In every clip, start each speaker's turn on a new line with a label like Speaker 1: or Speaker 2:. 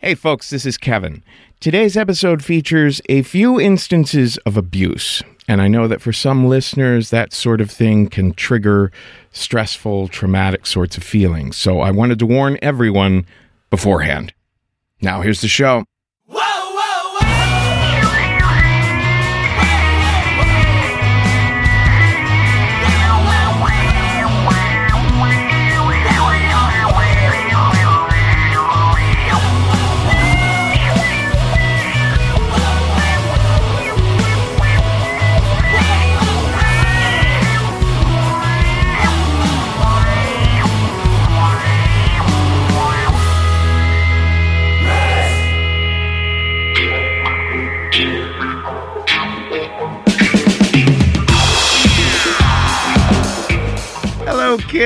Speaker 1: Hey, folks, this is Kevin. Today's episode features a few instances of abuse. And I know that for some listeners, that sort of thing can trigger stressful, traumatic sorts of feelings. So I wanted to warn everyone beforehand. Now, here's the show.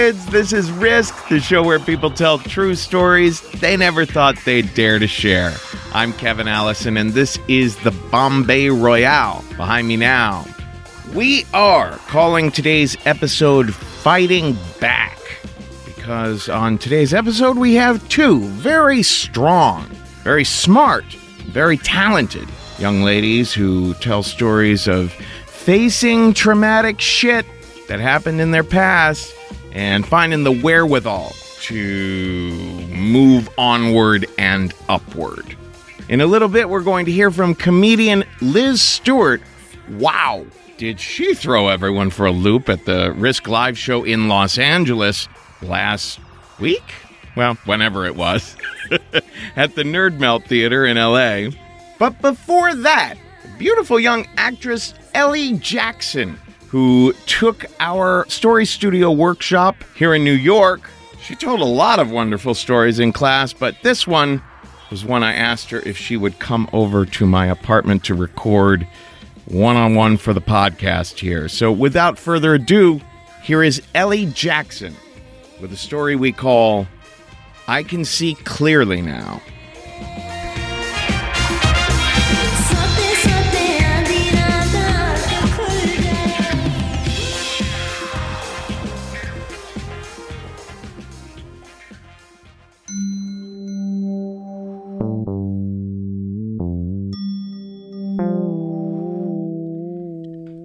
Speaker 1: Kids. This is Risk, the show where people tell true stories they never thought they'd dare to share. I'm Kevin Allison, and this is the Bombay Royale behind me now. We are calling today's episode Fighting Back because on today's episode we have two very strong, very smart, very talented young ladies who tell stories of facing traumatic shit that happened in their past and finding the wherewithal to move onward and upward. In a little bit, we're going to hear from comedian Liz Stewart. Wow, did she throw everyone for a loop at the Risk Live show in Los Angeles last week? Well, whenever it was, at the Nerd Melt Theater in LA. But before that, beautiful young actress Ellie Jackson who took our story studio workshop here in New York. She told a lot of wonderful stories in class, but this one was one I asked her if she would come over to my apartment to record one on one for the podcast here. So without further ado, here is Ellie Jackson with a story we call I Can See Clearly Now.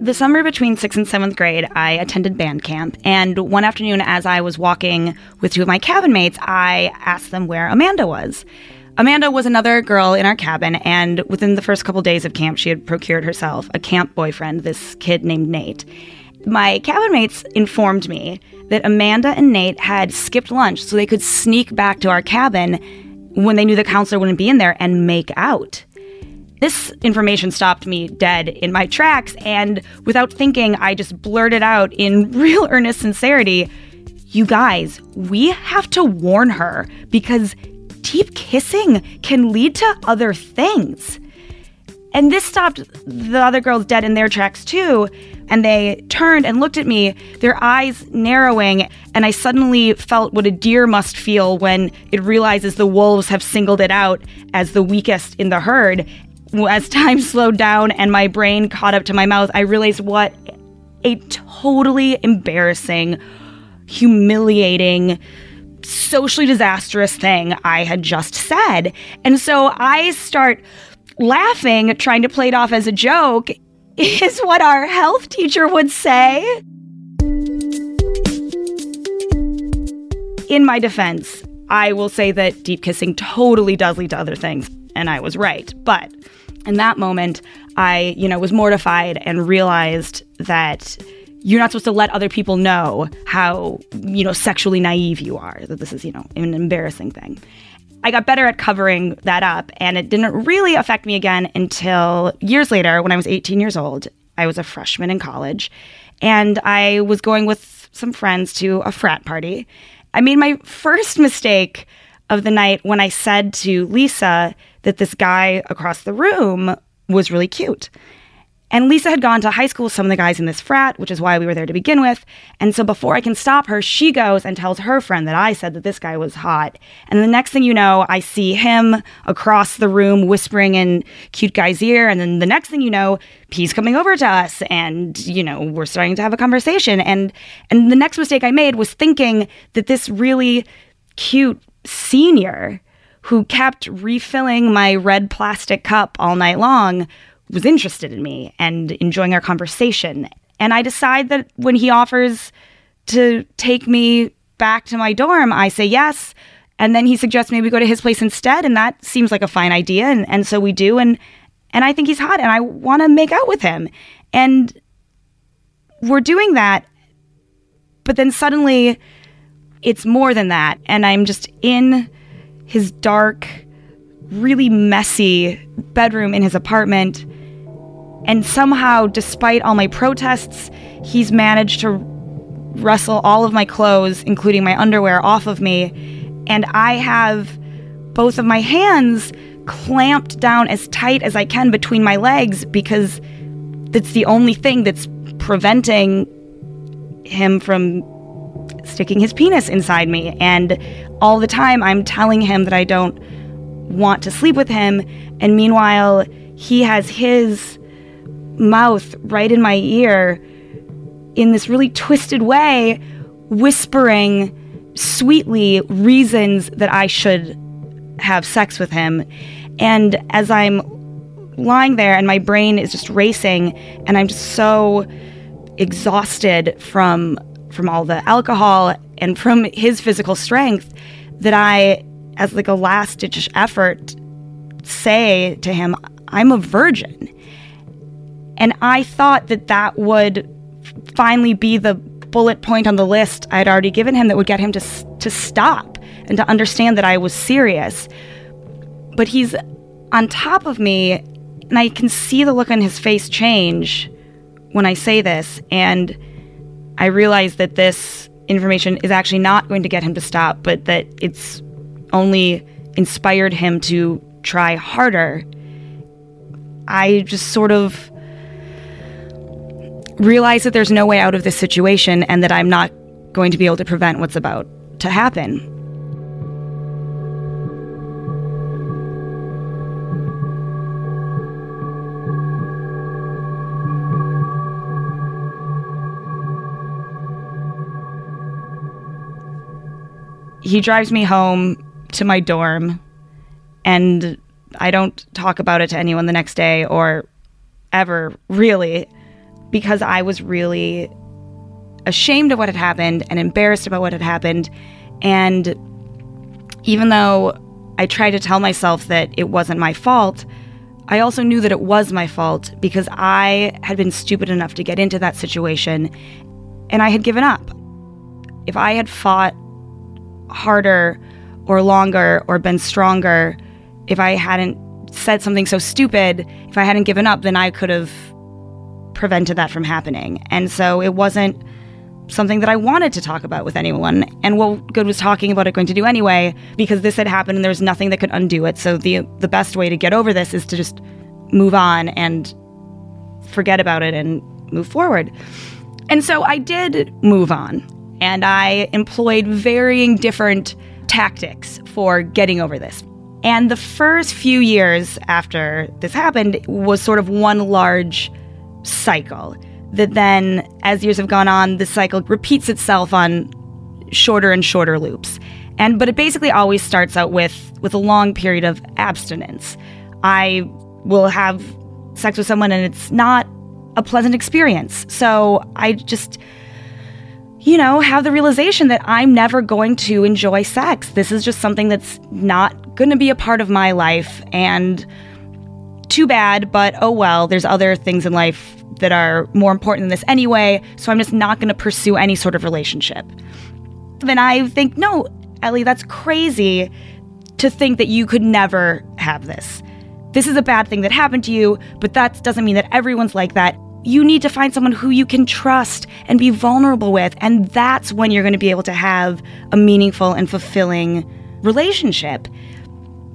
Speaker 2: The summer between sixth and seventh grade, I attended band camp. And one afternoon, as I was walking with two of my cabin mates, I asked them where Amanda was. Amanda was another girl in our cabin, and within the first couple days of camp, she had procured herself a camp boyfriend, this kid named Nate. My cabin mates informed me that Amanda and Nate had skipped lunch so they could sneak back to our cabin when they knew the counselor wouldn't be in there and make out. This information stopped me dead in my tracks, and without thinking, I just blurted out in real earnest sincerity You guys, we have to warn her because deep kissing can lead to other things. And this stopped the other girls dead in their tracks too. And they turned and looked at me, their eyes narrowing, and I suddenly felt what a deer must feel when it realizes the wolves have singled it out as the weakest in the herd. As time slowed down and my brain caught up to my mouth, I realized what a totally embarrassing, humiliating, socially disastrous thing I had just said. And so I start laughing, trying to play it off as a joke, is what our health teacher would say. In my defense, I will say that deep kissing totally does lead to other things, and I was right. But in that moment, I, you know, was mortified and realized that you're not supposed to let other people know how, you know, sexually naive you are, that this is, you know, an embarrassing thing. I got better at covering that up, and it didn't really affect me again until years later when I was 18 years old. I was a freshman in college, and I was going with some friends to a frat party. I made my first mistake of the night when I said to Lisa that this guy across the room was really cute. And Lisa had gone to high school with some of the guys in this frat, which is why we were there to begin with. And so before I can stop her, she goes and tells her friend that I said that this guy was hot. And the next thing you know, I see him across the room whispering in cute guy's ear. And then the next thing you know, he's coming over to us and, you know, we're starting to have a conversation. And and the next mistake I made was thinking that this really cute senior who kept refilling my red plastic cup all night long, was interested in me and enjoying our conversation. And I decide that when he offers to take me back to my dorm, I say yes. And then he suggests maybe go to his place instead, and that seems like a fine idea. And, and so we do, and and I think he's hot, and I want to make out with him. And we're doing that, but then suddenly it's more than that, and I'm just in his dark, really messy bedroom in his apartment. And somehow, despite all my protests, he's managed to wrestle all of my clothes, including my underwear, off of me. And I have both of my hands clamped down as tight as I can between my legs because that's the only thing that's preventing him from sticking his penis inside me. And all the time, I'm telling him that I don't want to sleep with him. And meanwhile, he has his mouth right in my ear in this really twisted way, whispering sweetly reasons that I should have sex with him. And as I'm lying there and my brain is just racing and I'm just so exhausted from from all the alcohol and from his physical strength that I as like a last ditch effort say to him I'm a virgin. And I thought that that would finally be the bullet point on the list I had already given him that would get him to to stop and to understand that I was serious. But he's on top of me and I can see the look on his face change when I say this and I realize that this information is actually not going to get him to stop, but that it's only inspired him to try harder. I just sort of realize that there's no way out of this situation and that I'm not going to be able to prevent what's about to happen. He drives me home to my dorm and I don't talk about it to anyone the next day or ever really because I was really ashamed of what had happened and embarrassed about what had happened. And even though I tried to tell myself that it wasn't my fault, I also knew that it was my fault because I had been stupid enough to get into that situation and I had given up. If I had fought harder or longer or been stronger, if I hadn't said something so stupid, if I hadn't given up, then I could have prevented that from happening. And so it wasn't something that I wanted to talk about with anyone. And what good was talking about it going to do anyway? Because this had happened and there was nothing that could undo it. So the the best way to get over this is to just move on and forget about it and move forward. And so I did move on. And I employed varying different tactics for getting over this. And the first few years after this happened was sort of one large cycle that then, as years have gone on, the cycle repeats itself on shorter and shorter loops. And but it basically always starts out with with a long period of abstinence. I will have sex with someone and it's not a pleasant experience. So I just you know, have the realization that I'm never going to enjoy sex. This is just something that's not going to be a part of my life. And too bad, but oh well, there's other things in life that are more important than this anyway. So I'm just not going to pursue any sort of relationship. Then I think, no, Ellie, that's crazy to think that you could never have this. This is a bad thing that happened to you, but that doesn't mean that everyone's like that you need to find someone who you can trust and be vulnerable with. And that's when you're going to be able to have a meaningful and fulfilling relationship.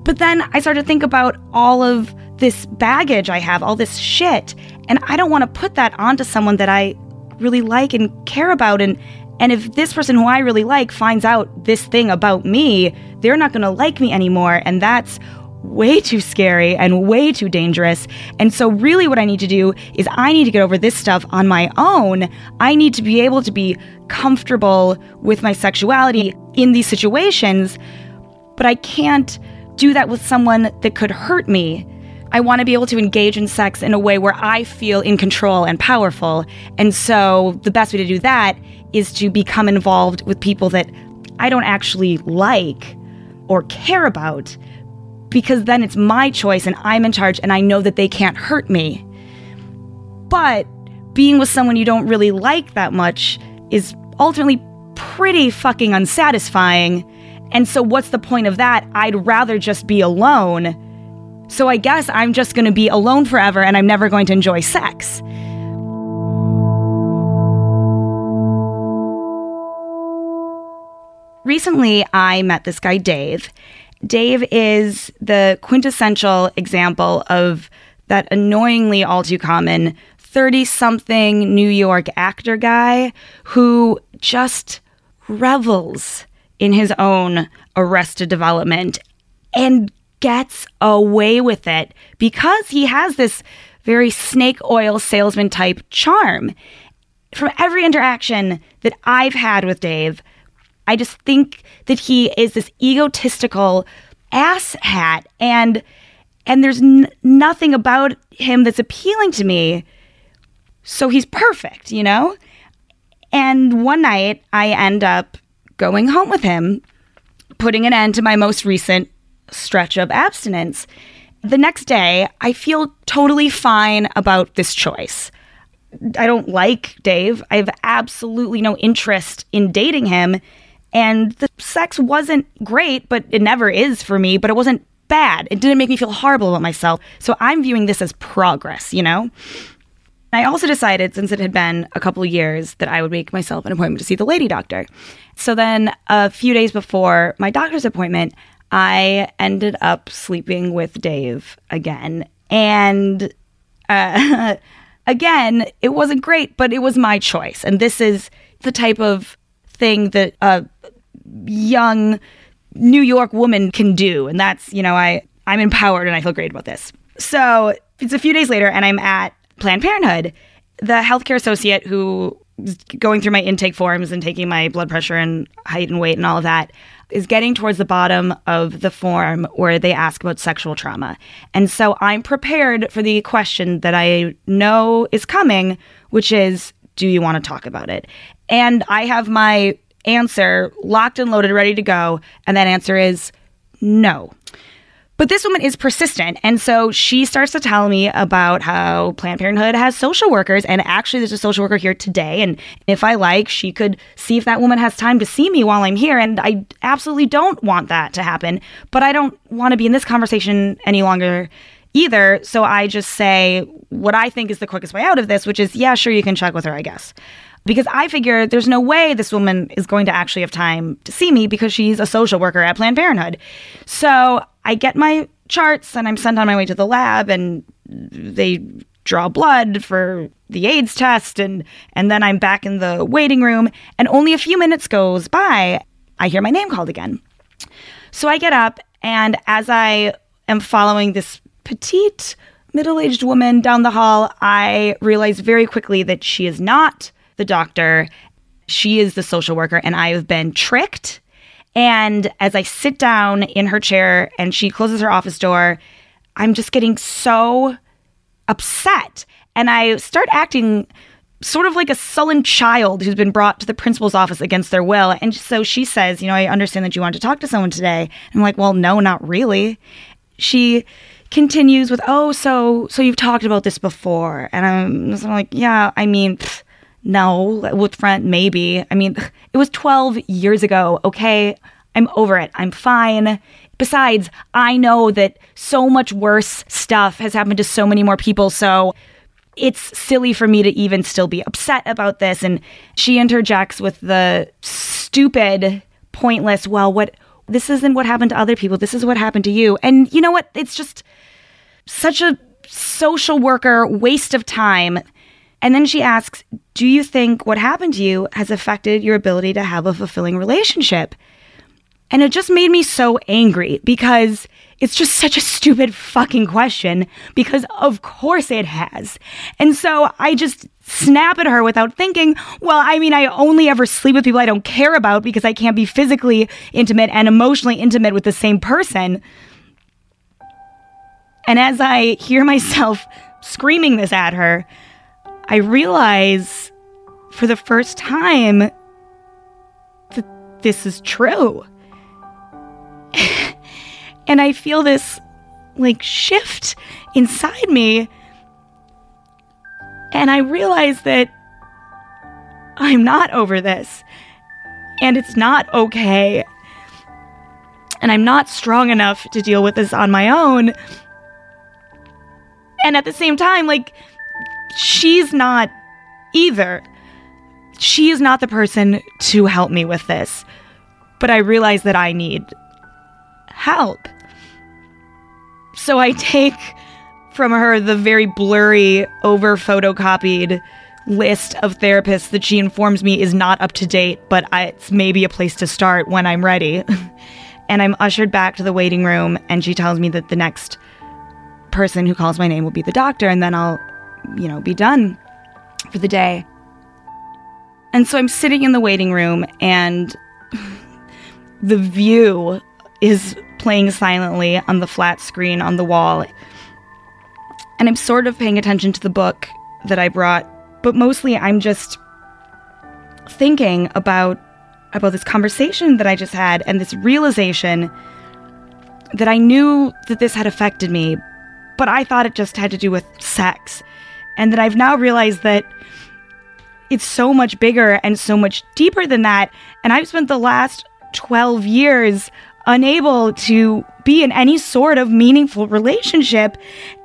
Speaker 2: But then I started to think about all of this baggage I have, all this shit. And I don't want to put that onto someone that I really like and care about. And, and if this person who I really like finds out this thing about me, they're not going to like me anymore. And that's way too scary and way too dangerous. And so, really, what I need to do is I need to get over this stuff on my own. I need to be able to be comfortable with my sexuality in these situations, but I can't do that with someone that could hurt me. I want to be able to engage in sex in a way where I feel in control and powerful. And so the best way to do that is to become involved with people that I don't actually like or care about because then it's my choice and I'm in charge and I know that they can't hurt me. But being with someone you don't really like that much is ultimately pretty fucking unsatisfying. And so, what's the point of that? I'd rather just be alone. So, I guess I'm just gonna be alone forever and I'm never going to enjoy sex. Recently, I met this guy, Dave. Dave is the quintessential example of that annoyingly all too common 30 something New York actor guy who just revels in his own arrested development and gets away with it because he has this very snake oil salesman type charm. From every interaction that I've had with Dave, I just think that he is this egotistical asshat and and there's n- nothing about him that's appealing to me. So he's perfect, you know? And one night I end up going home with him, putting an end to my most recent stretch of abstinence. The next day, I feel totally fine about this choice. I don't like Dave. I have absolutely no interest in dating him. And the sex wasn't great, but it never is for me, but it wasn't bad. It didn't make me feel horrible about myself. So I'm viewing this as progress, you know? I also decided, since it had been a couple years, that I would make myself an appointment to see the lady doctor. So then, a few days before my doctor's appointment, I ended up sleeping with Dave again. And uh, again, it wasn't great, but it was my choice. And this is the type of thing that a young New York woman can do. And that's, you know, I, I'm empowered and I feel great about this. So it's a few days later, and I'm at Planned Parenthood. The healthcare associate who is going through my intake forms and taking my blood pressure and height and weight and all of that is getting towards the bottom of the form where they ask about sexual trauma. And so I'm prepared for the question that I know is coming, which is, do you want to talk about it? And I have my answer locked and loaded, ready to go. And that answer is no. But this woman is persistent. And so she starts to tell me about how Planned Parenthood has social workers. And actually, there's a social worker here today. And if I like, she could see if that woman has time to see me while I'm here. And I absolutely don't want that to happen. But I don't want to be in this conversation any longer either. So I just say what I think is the quickest way out of this, which is, yeah, sure, you can check with her, I guess because I figure there's no way this woman is going to actually have time to see me because she's a social worker at Planned Parenthood. So I get my charts and I'm sent on my way to the lab and they draw blood for the AIDS test and and then I'm back in the waiting room and only a few minutes goes by I hear my name called again. So I get up and as I am following this petite middle-aged woman down the hall, I realize very quickly that she is not the doctor. She is the social worker, and I have been tricked. And as I sit down in her chair and she closes her office door, I'm just getting so upset. And I start acting sort of like a sullen child who's been brought to the principal's office against their will. And so she says, You know, I understand that you want to talk to someone today. I'm like, Well, no, not really. She continues with, Oh, so so you've talked about this before. And I'm, like, Yeah, I mean, pfft, no, with friend, maybe. I mean, it was 12 years ago. Okay. I'm over it. I'm fine. Besides, I know that so much worse stuff has happened to so many more people. So it's silly for me to even still be upset about this. And she interjects with the stupid, pointless, well, what this isn't what happened to other people. This is what happened to you. And you know what? It's just such a social worker waste of time. And then she asks, Do you think what happened to you has affected your ability to have a fulfilling relationship? And it just made me so angry because it's just such a stupid fucking question because of course it has. And so I just snap at her without thinking, well, I mean, I only ever sleep with people I don't care about because I can't be physically intimate and emotionally intimate with the same person. And as I hear myself screaming this at her, I realize for the first time that this is true. and I feel this like shift inside me. And I realize that I'm not over this. And it's not okay. And I'm not strong enough to deal with this on my own. And at the same time, like, she's not either. She is not the person to help me with this. But I realize that I need help. So I take from her the very blurry, over photocopied list of therapists that she informs me is not up to date, but it's maybe a place to start when I'm ready. and I'm ushered back to the waiting room, and she tells me that the next person who calls my name will be the doctor, and then I'll, you know, be done for the day. And so I'm sitting in the waiting room, and the view is playing silently on the flat screen on the wall. And I'm sort of paying attention to the book that I brought, but mostly I'm just thinking about about this conversation that I just had and this realization that I knew that this had affected me, but I thought it just had to do with sex. And that I've now realized that it's so much bigger and so much deeper than that. And I've spent the last 12 years unable to be in any sort of meaningful relationship.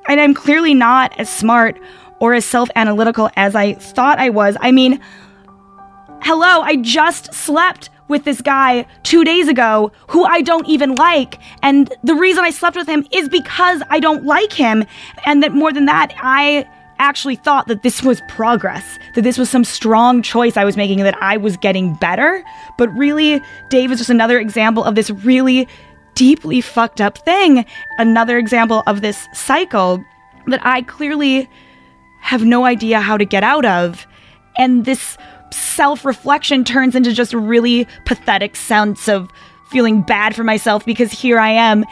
Speaker 2: And I'm clearly not as smart or as self analytical as I thought I was. I mean, hello, I just slept with this guy two days ago who I don't even like. And the reason I slept with him is because I don't like him. And that more than that, I actually thought that this was progress, that this was some strong choice I was making, that I was getting better. But really, Dave is just another example of this really deeply fucked up thing. Another example of this cycle that I clearly have no idea how to get out of. And this self reflection turns into just a really pathetic sense of feeling bad for myself because here I am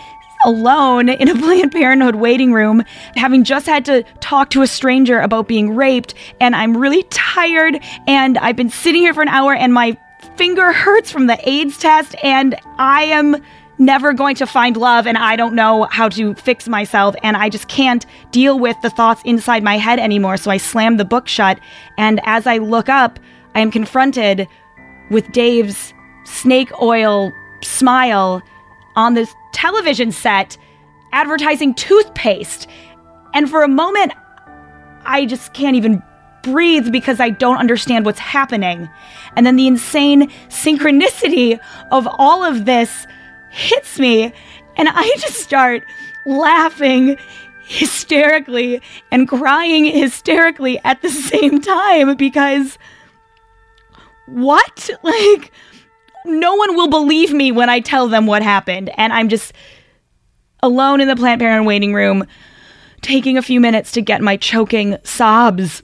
Speaker 2: alone in a Planned Parenthood waiting room, having just had to talk to a stranger about being raped, and I'm really tired, and I've been sitting here for an hour, and my finger hurts from the AIDS test, and I am never going to find love, and I don't know how to fix myself, and I just can't deal with the thoughts inside my head anymore. So I slam the book shut, and as I look up, I am confronted with Dave's snake oil smile on this television set advertising toothpaste. And for a moment, I just can't even breathe because I don't understand what's happening. And then the insane synchronicity of all of this hits me, and I just start laughing hysterically and crying hysterically at the same time because what? Like, no one will believe me when I tell them what happened. And I'm just alone in the Planned Parenthood waiting room, taking a few minutes to get my choking sobs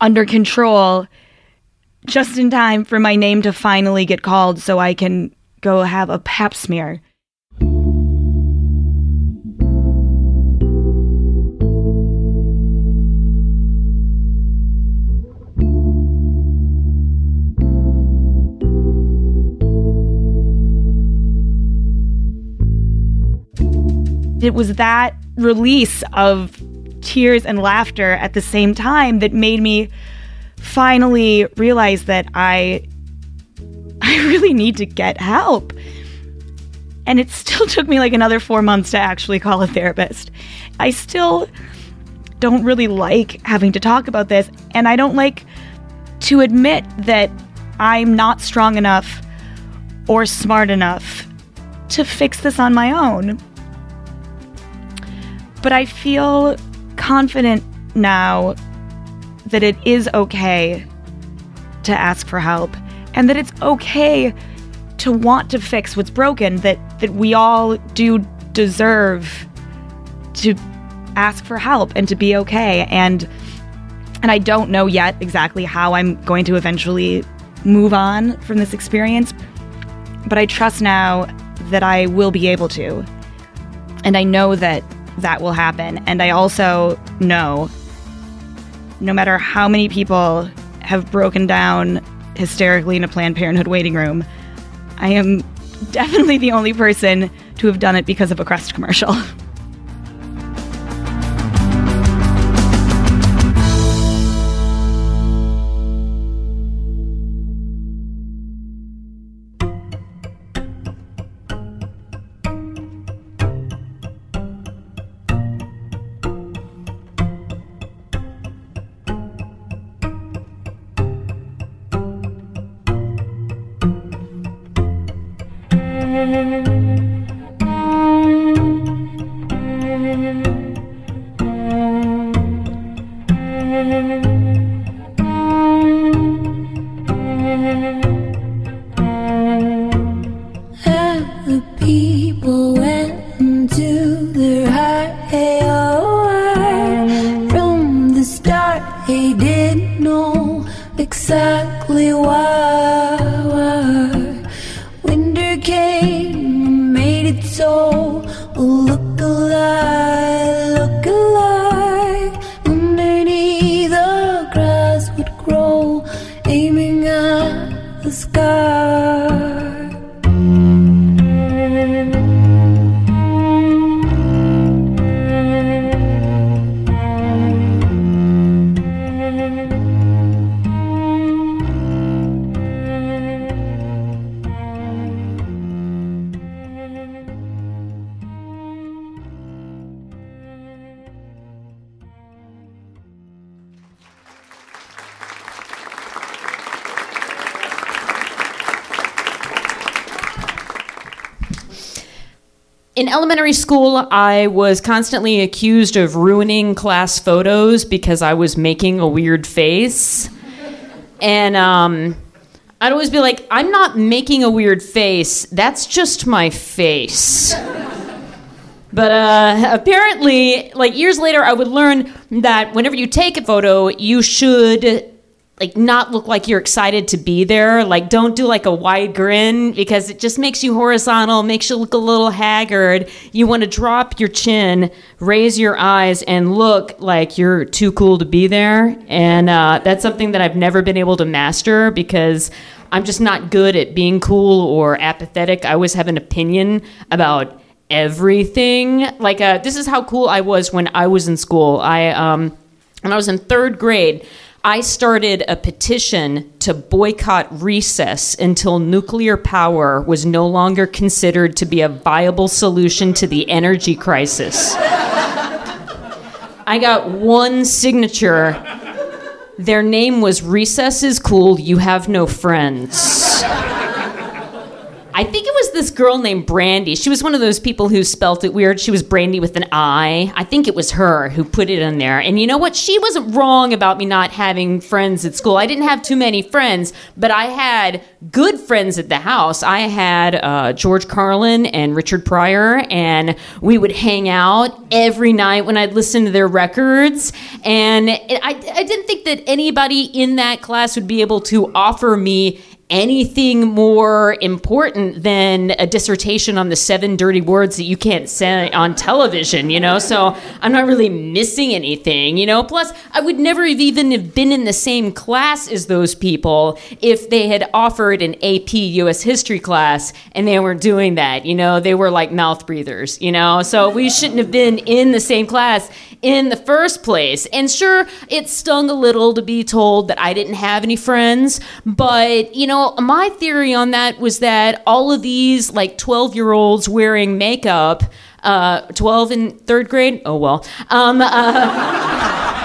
Speaker 2: under control, just in time for my name to finally get called so I can go have a pap smear. It was that release of tears and laughter at the same time that made me finally realize that I I really need to get help. And it still took me like another 4 months to actually call a therapist. I still don't really like having to talk about this and I don't like to admit that I'm not strong enough or smart enough to fix this on my own but I feel confident now that it is okay to ask for help and that it's okay to want to fix what's broken that that we all do deserve to ask for help and to be okay. And and I don't know yet exactly how I'm going to eventually move on from this experience but I trust now that I will be able to. And I know that that will happen. And I also know no matter how many people have broken down hysterically in a Planned Parenthood waiting room, I am definitely the only person to have done it because of a Crest commercial.
Speaker 3: so.
Speaker 4: Elementary school, I was constantly accused of ruining class photos because I was making a weird face. And um, I'd always be like, I'm not making a weird face, that's just my face. But uh, apparently, like years later, I would learn that whenever you take a photo, you should like not look like you're excited to be there. Like don't do like a wide grin because it just makes you horizontal, makes you look a little haggard. You want to drop your chin, raise your eyes, and look like you're too cool to be there. And uh, that's something that I've never been able to master because. I'm just not good at being cool or apathetic. I always have an opinion about everything. Like, uh, this is how cool I was when I was in school. I, um, when I was in third grade, I started a petition to boycott recess until nuclear power was no longer considered to be a viable solution to the energy crisis. I got one signature. Their name was Recess is Cool, You Have No Friends. I think it was this girl named Brandy. She was one of those people who spelt it weird. She was Brandy with an I. I think it was her who put it in there. And you know what? She wasn't wrong about me not having friends at school. I didn't have too many friends, but I had good friends at the house. I had uh, George Carlin and Richard Pryor, and we would hang out every night when I'd listen to their records. And I, I didn't think that anybody in that class would be able to offer me anything more important than a dissertation on the seven dirty words that you can't say on television, you know? So I'm not really missing anything, you know? Plus, I would never have even have been in the same class as those people if they had offered an AP US history class and they weren't doing that, you know? They were like mouth breathers, you know? So we shouldn't have been in the same class in the first place. And sure, it stung a little to be told that I didn't have any friends, but you know, my theory on that was that all of these like 12 year olds wearing makeup, uh, 12 in third grade, oh well, um, uh,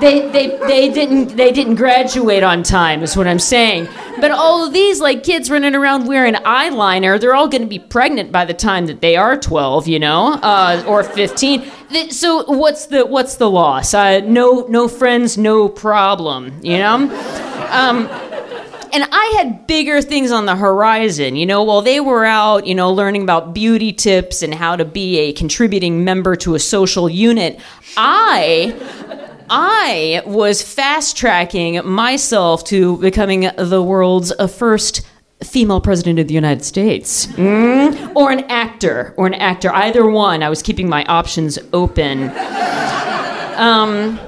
Speaker 4: they, they, they didn't they didn't graduate on time is what I'm saying. But all of these like kids running around wearing eyeliner, they're all going to be pregnant by the time that they are 12, you know, uh, or 15. So what's the what's the loss? Uh, no no friends, no problem, you know. Um, and I had bigger things on the horizon. You know, while they were out, you know, learning about beauty tips and how to be a contributing member to a social unit, I I was fast tracking myself to becoming the world's first female president of the United States, Mm? or an actor, or an actor. Either one. I was keeping my options open. Um,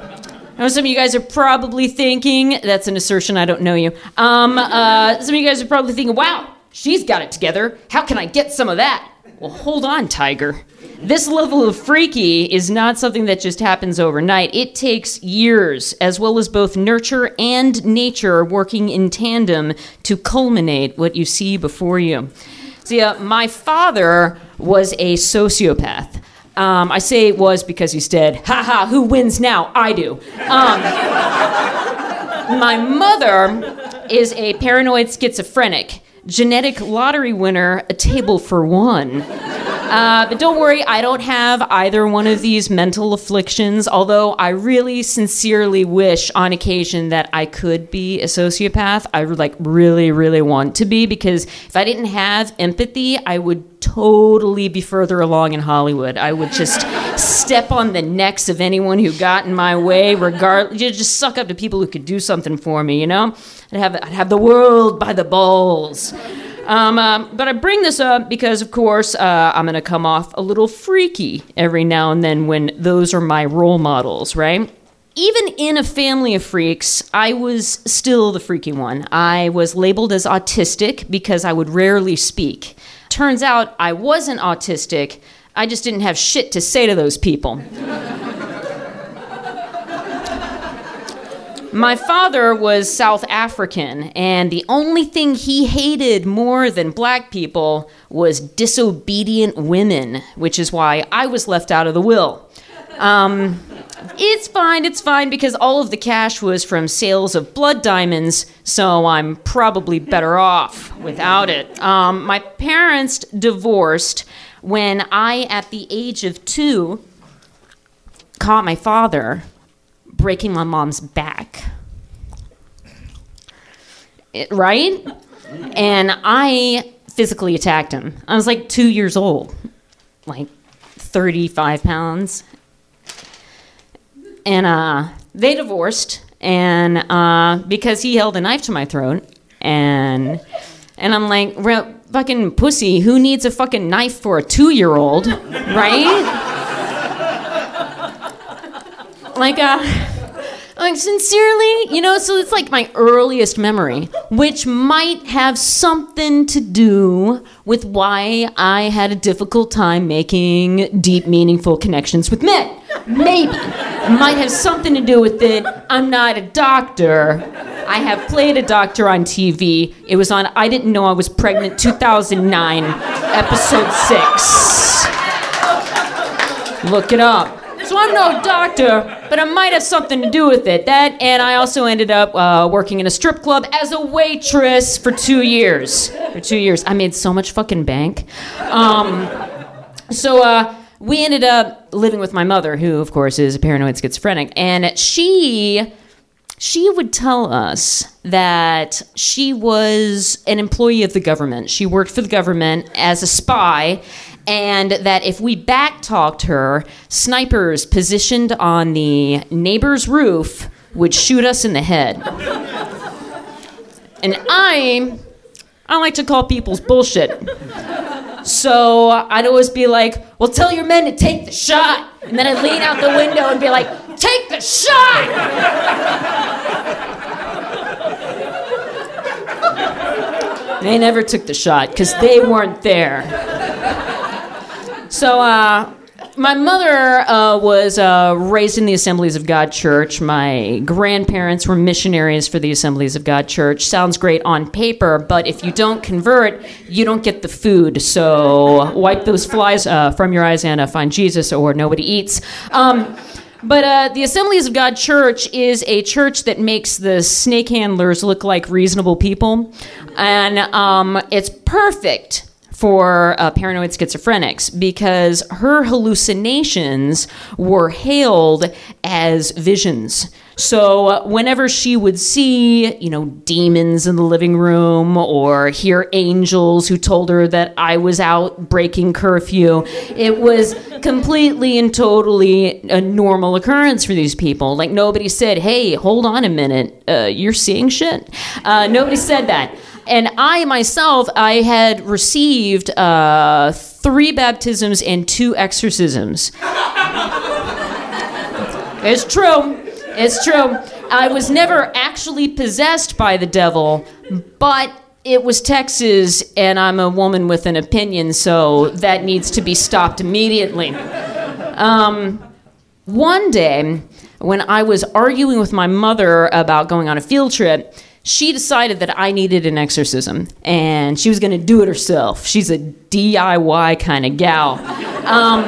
Speaker 4: I know some of you guys are probably thinking that's an assertion. I don't know you. Um, uh, some of you guys are probably thinking, "Wow, she's got it together. How can I get some of that?" Well, hold on, Tiger. This level of freaky is not something that just happens overnight. It takes years, as well as both nurture and nature working in tandem to culminate what you see before you. See, uh, my father was a sociopath. Um, I say it was because he's dead. Ha ha, who wins now? I do. Um, my mother is a paranoid schizophrenic, genetic lottery winner, a table for one. Uh, but don't worry, I don't have either one of these mental afflictions, although I really sincerely wish on occasion that I could be a sociopath. I like really, really want to be because if I didn't have empathy, I would totally be further along in Hollywood. I would just step on the necks of anyone who got in my way, regard just suck up to people who could do something for me, you know? I'd have, I'd have the world by the balls. Um, um, but I bring this up because, of course, uh, I'm going to come off a little freaky every now and then when those are my role models, right? Even in a family of freaks, I was still the freaky one. I was labeled as autistic because I would rarely speak. Turns out I wasn't autistic, I just didn't have shit to say to those people. My father was South African, and the only thing he hated more than black people was disobedient women, which is why I was left out of the will. Um, it's fine, it's fine, because all of the cash was from sales of blood diamonds, so I'm probably better off without it. Um, my parents divorced when I, at the age of two, caught my father breaking my mom's back. It- right? And I physically attacked him. I was like two years old, like 35 pounds. And uh, they divorced, and uh, because he held a knife to my throat, and and I'm like, "Re- fucking pussy, who needs a fucking knife for a two year old, right? like uh like sincerely you know so it's like my earliest memory which might have something to do with why i had a difficult time making deep meaningful connections with men. Maybe. Might have something to do with it. I'm not a doctor. I have played a doctor on tv it was on i didn't know i was pregnant 2009 episode 6 Look it up. So I'm no doctor, but I might have something to do with it. That, and I also ended up uh, working in a strip club as a waitress for two years. For two years, I made so much fucking bank. Um, so uh, we ended up living with my mother, who, of course, is a paranoid schizophrenic, and she she would tell us that she was an employee of the government. She worked for the government as a spy, and that if we backtalked her, snipers positioned on the neighbor's roof would shoot us in the head. And I, I like to call people's bullshit. So I'd always be like, well, tell your men to take the shot. And then I'd lean out the window and be like, take the shot! They never took the shot because they weren't there. So, uh, my mother uh, was uh, raised in the Assemblies of God Church. My grandparents were missionaries for the Assemblies of God Church. Sounds great on paper, but if you don't convert, you don't get the food. So wipe those flies uh, from your eyes and uh, find Jesus, or nobody eats. Um, but uh, the Assemblies of God Church is a church that makes the snake handlers look like reasonable people. And um, it's perfect for uh, paranoid schizophrenics because her hallucinations were hailed as visions. So uh, whenever she would see, you know, demons in the living room or hear angels who told her that I was out breaking curfew, it was completely and totally a normal occurrence for these people. Like nobody said, "Hey, hold on a minute, uh, you're seeing shit." Uh, nobody said that. And I myself, I had received uh, three baptisms and two exorcisms. it's true. It's true. I was never actually possessed by the devil, but it was Texas, and I'm a woman with an opinion, so that needs to be stopped immediately. Um, one day, when I was arguing with my mother about going on a field trip, she decided that I needed an exorcism and she was going to do it herself. She's a DIY kind of gal. Um,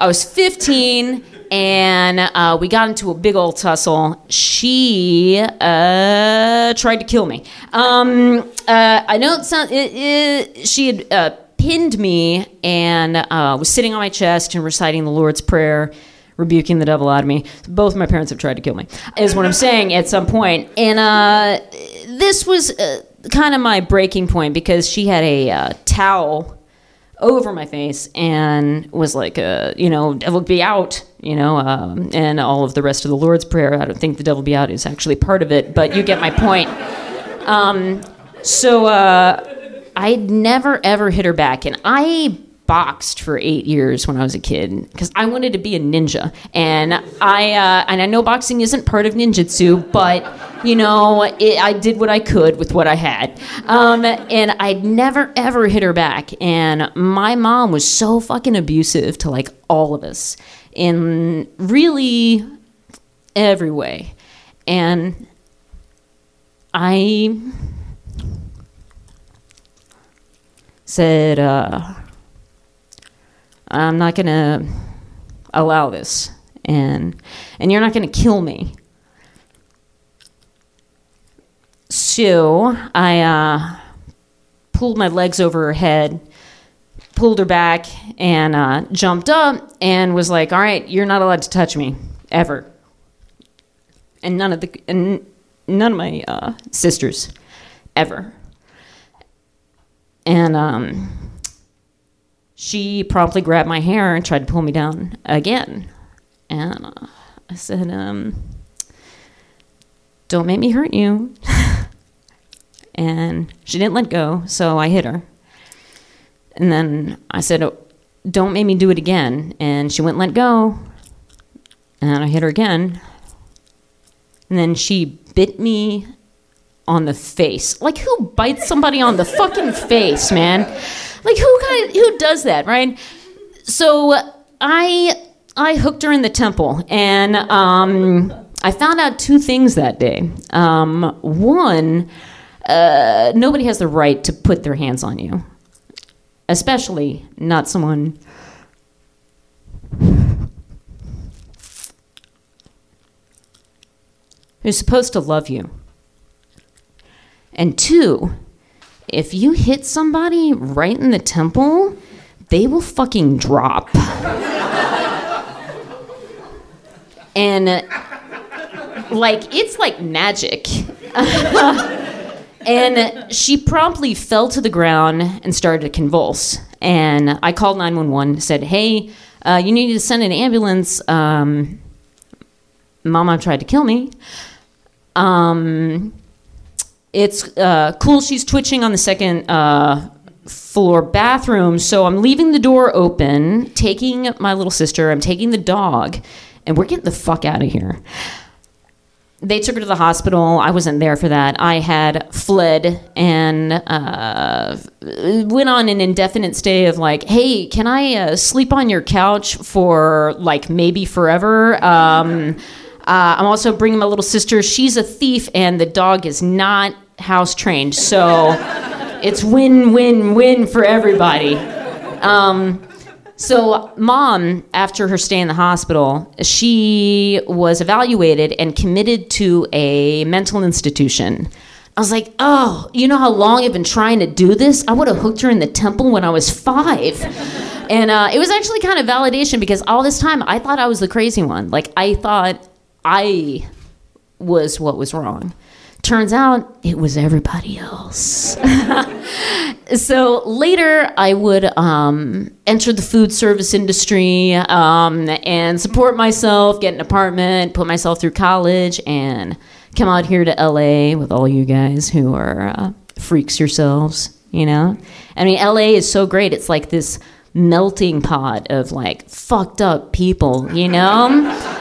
Speaker 4: I was 15 and uh, we got into a big old tussle. She uh, tried to kill me. Um, uh, I know it sound, it, it, she had uh, pinned me and uh, was sitting on my chest and reciting the Lord's Prayer, rebuking the devil out of me. Both my parents have tried to kill me, is what I'm saying at some point. And uh, this was uh, kind of my breaking point because she had a uh, towel over my face and was like, uh, you know, devil be out, you know, um, and all of the rest of the Lord's Prayer. I don't think the devil be out is actually part of it, but you get my point. Um, so uh, I never ever hit her back, and I boxed for eight years when I was a kid because I wanted to be a ninja, and I uh, and I know boxing isn't part of ninjutsu, but you know it, I did what I could with what I had, um, and I'd never ever hit her back. And my mom was so fucking abusive to like all of us in really every way, and I said, uh, I'm not going to allow this, and, and you're not going to kill me. So I uh, pulled my legs over her head, pulled her back, and uh, jumped up and was like, All right, you're not allowed to touch me ever. And none of the and none of my uh, sisters ever. And um, she promptly grabbed my hair and tried to pull me down again. And uh, I said, um, Don't make me hurt you. and she didn't let go, so I hit her. And then I said, oh, Don't make me do it again. And she wouldn't let go. And I hit her again. And then she bit me on the face. Like who bites somebody on the fucking face, man? Like who kind who does that, right? So I I hooked her in the temple, and um, I found out two things that day. Um, one, uh, nobody has the right to put their hands on you, especially not someone. Who's supposed to love you. And two, if you hit somebody right in the temple, they will fucking drop. and like it's like magic. and she promptly fell to the ground and started to convulse. And I called 911, said, "Hey, uh, you need to send an ambulance. Um, Mama tried to kill me." Um, it's uh, cool. She's twitching on the second uh, floor bathroom. So I'm leaving the door open, taking my little sister, I'm taking the dog, and we're getting the fuck out of here. They took her to the hospital. I wasn't there for that. I had fled and uh, went on an indefinite stay of like, hey, can I uh, sleep on your couch for like maybe forever? Um, uh, I'm also bringing my little sister. She's a thief, and the dog is not house trained. So it's win, win, win for everybody. Um, so, mom, after her stay in the hospital, she was evaluated and committed to a mental institution. I was like, oh, you know how long I've been trying to do this? I would have hooked her in the temple when I was five. And uh, it was actually kind of validation because all this time I thought I was the crazy one. Like, I thought I was what was wrong. Turns out it was everybody else. so later, I would um, enter the food service industry um, and support myself, get an apartment, put myself through college, and come out here to LA with all you guys who are uh, freaks yourselves, you know? I mean, LA is so great. It's like this melting pot of like fucked up people, you know?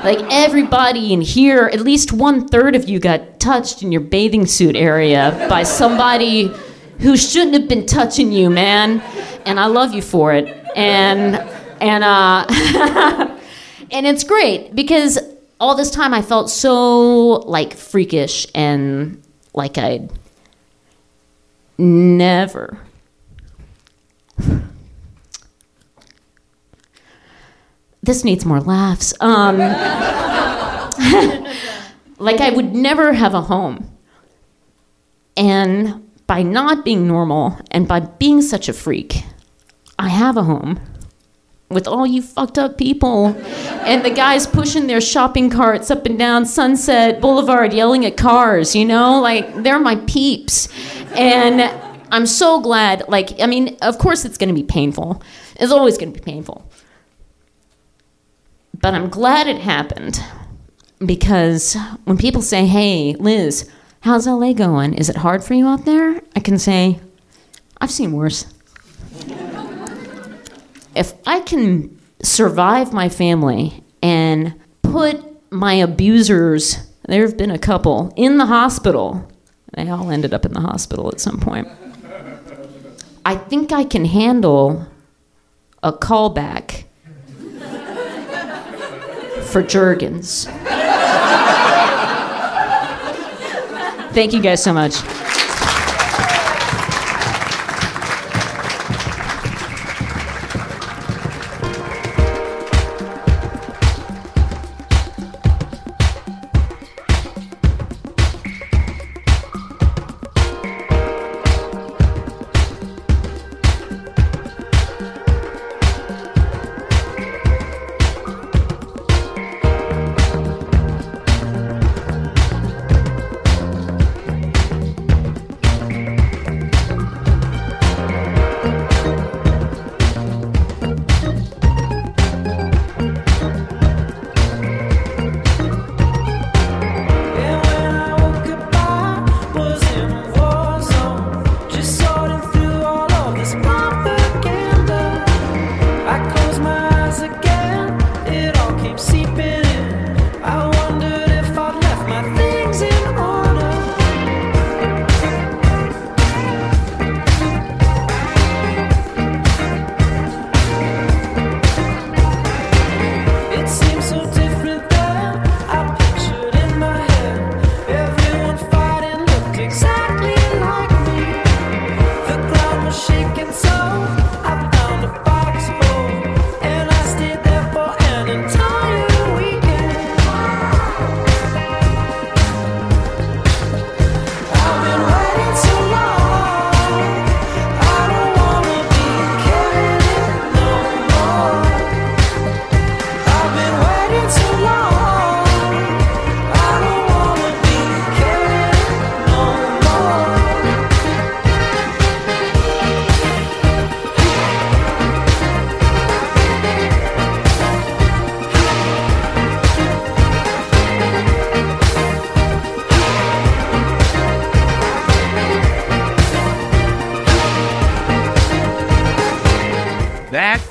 Speaker 4: like everybody in here, at least one third of you got touched in your bathing suit area by somebody who shouldn't have been touching you, man. And I love you for it. And and uh and it's great because all this time I felt so like freakish and like I'd never this needs more laughs. Um, like I would never have a home. And by not being normal and by being such a freak, I have a home with all you fucked up people and the guys pushing their shopping carts up and down Sunset Boulevard yelling at cars, you know? Like they're my peeps. And I'm so glad like I mean, of course it's going to be painful. It's always going to be painful. But I'm glad it happened because when people say, "Hey, Liz, how's LA going? Is it hard for you out there?" I can say, "I've seen worse." if I can survive my family and put my abusers, there have been a couple, in the hospital, they all ended up in the hospital at some point. I think I can handle a callback for Jergens. Thank you guys so much.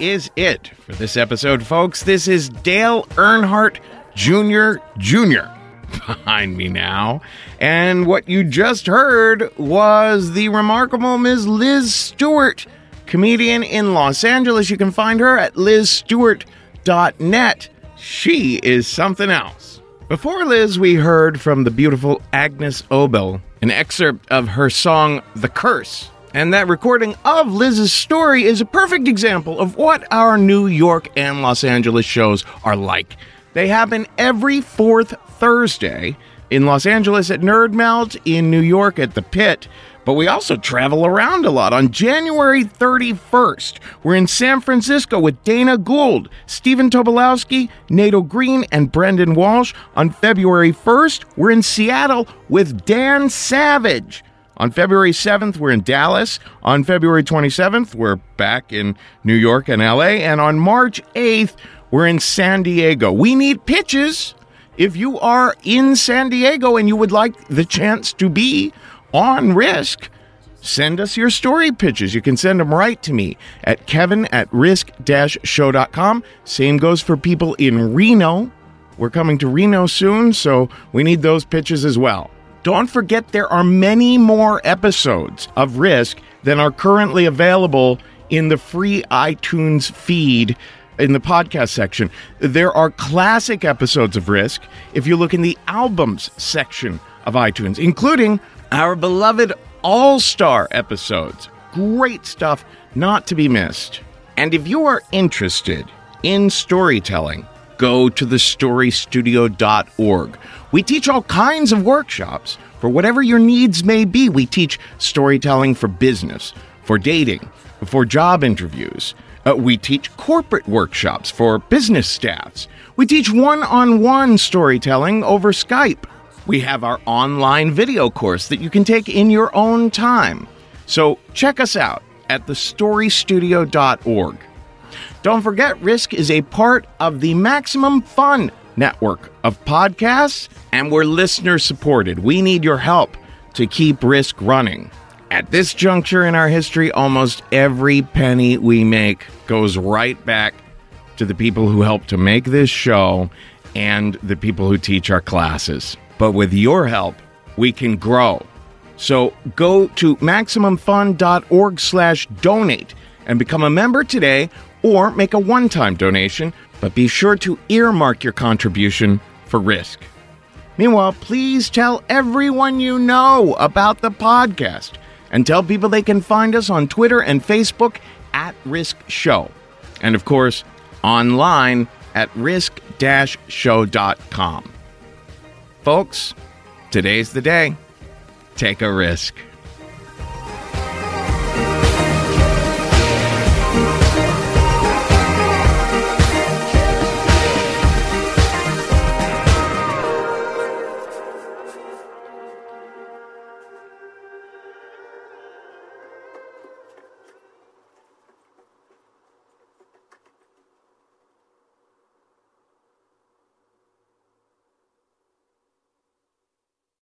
Speaker 1: Is it for this episode, folks. This is Dale Earnhardt Jr. Jr. behind me now. And what you just heard was the remarkable Ms. Liz Stewart, comedian in Los Angeles. You can find her at lizstewart.net. She is something else. Before Liz, we heard from the beautiful Agnes Obel, an excerpt of her song The Curse. And that recording of Liz's story is a perfect example of what our New York and Los Angeles shows are like. They happen every fourth Thursday in Los Angeles at Nerd Melt, in New York at the Pit, but we also travel around a lot. On January 31st, we're in San Francisco with Dana Gould, Stephen Tobolowsky, Nato Green, and Brendan Walsh. On February 1st, we're in Seattle with Dan Savage. On February 7th, we're in Dallas. On February 27th, we're back in New York and LA. And on March 8th, we're in San Diego. We need pitches. If you are in San Diego and you would like the chance to be on risk, send us your story pitches. You can send them right to me at kevin at risk-show.com. Same goes for people in Reno. We're coming to Reno soon, so we need those pitches as well. Don't forget there are many more episodes of Risk than are currently available in the free iTunes feed in the podcast section. There are classic episodes of Risk if you look in the albums section of iTunes, including our beloved All Star episodes. Great stuff not to be missed. And if you are interested in storytelling, go to thestorystudio.org. We teach all kinds of workshops for whatever your needs may be. We teach storytelling for business, for dating, for job interviews. Uh, we teach corporate workshops for business staffs. We teach one on one storytelling over Skype. We have our online video course that you can take in your own time. So check us out at thestorystudio.org. Don't forget, Risk is a part of the Maximum Fun network of podcasts, and we're listener supported. We need your help to keep Risk running. At this juncture in our history, almost every penny we make goes right back to the people who help to make this show and the people who teach our classes. But with your help, we can grow. So go to maximumfun.org slash donate and become a member today or make a one-time donation, but be sure to earmark your contribution for risk. Meanwhile, please tell everyone you know about the podcast and tell people they can find us on Twitter and Facebook at Risk Show. And of course, online at risk-show.com. Folks, today's the day. Take a risk.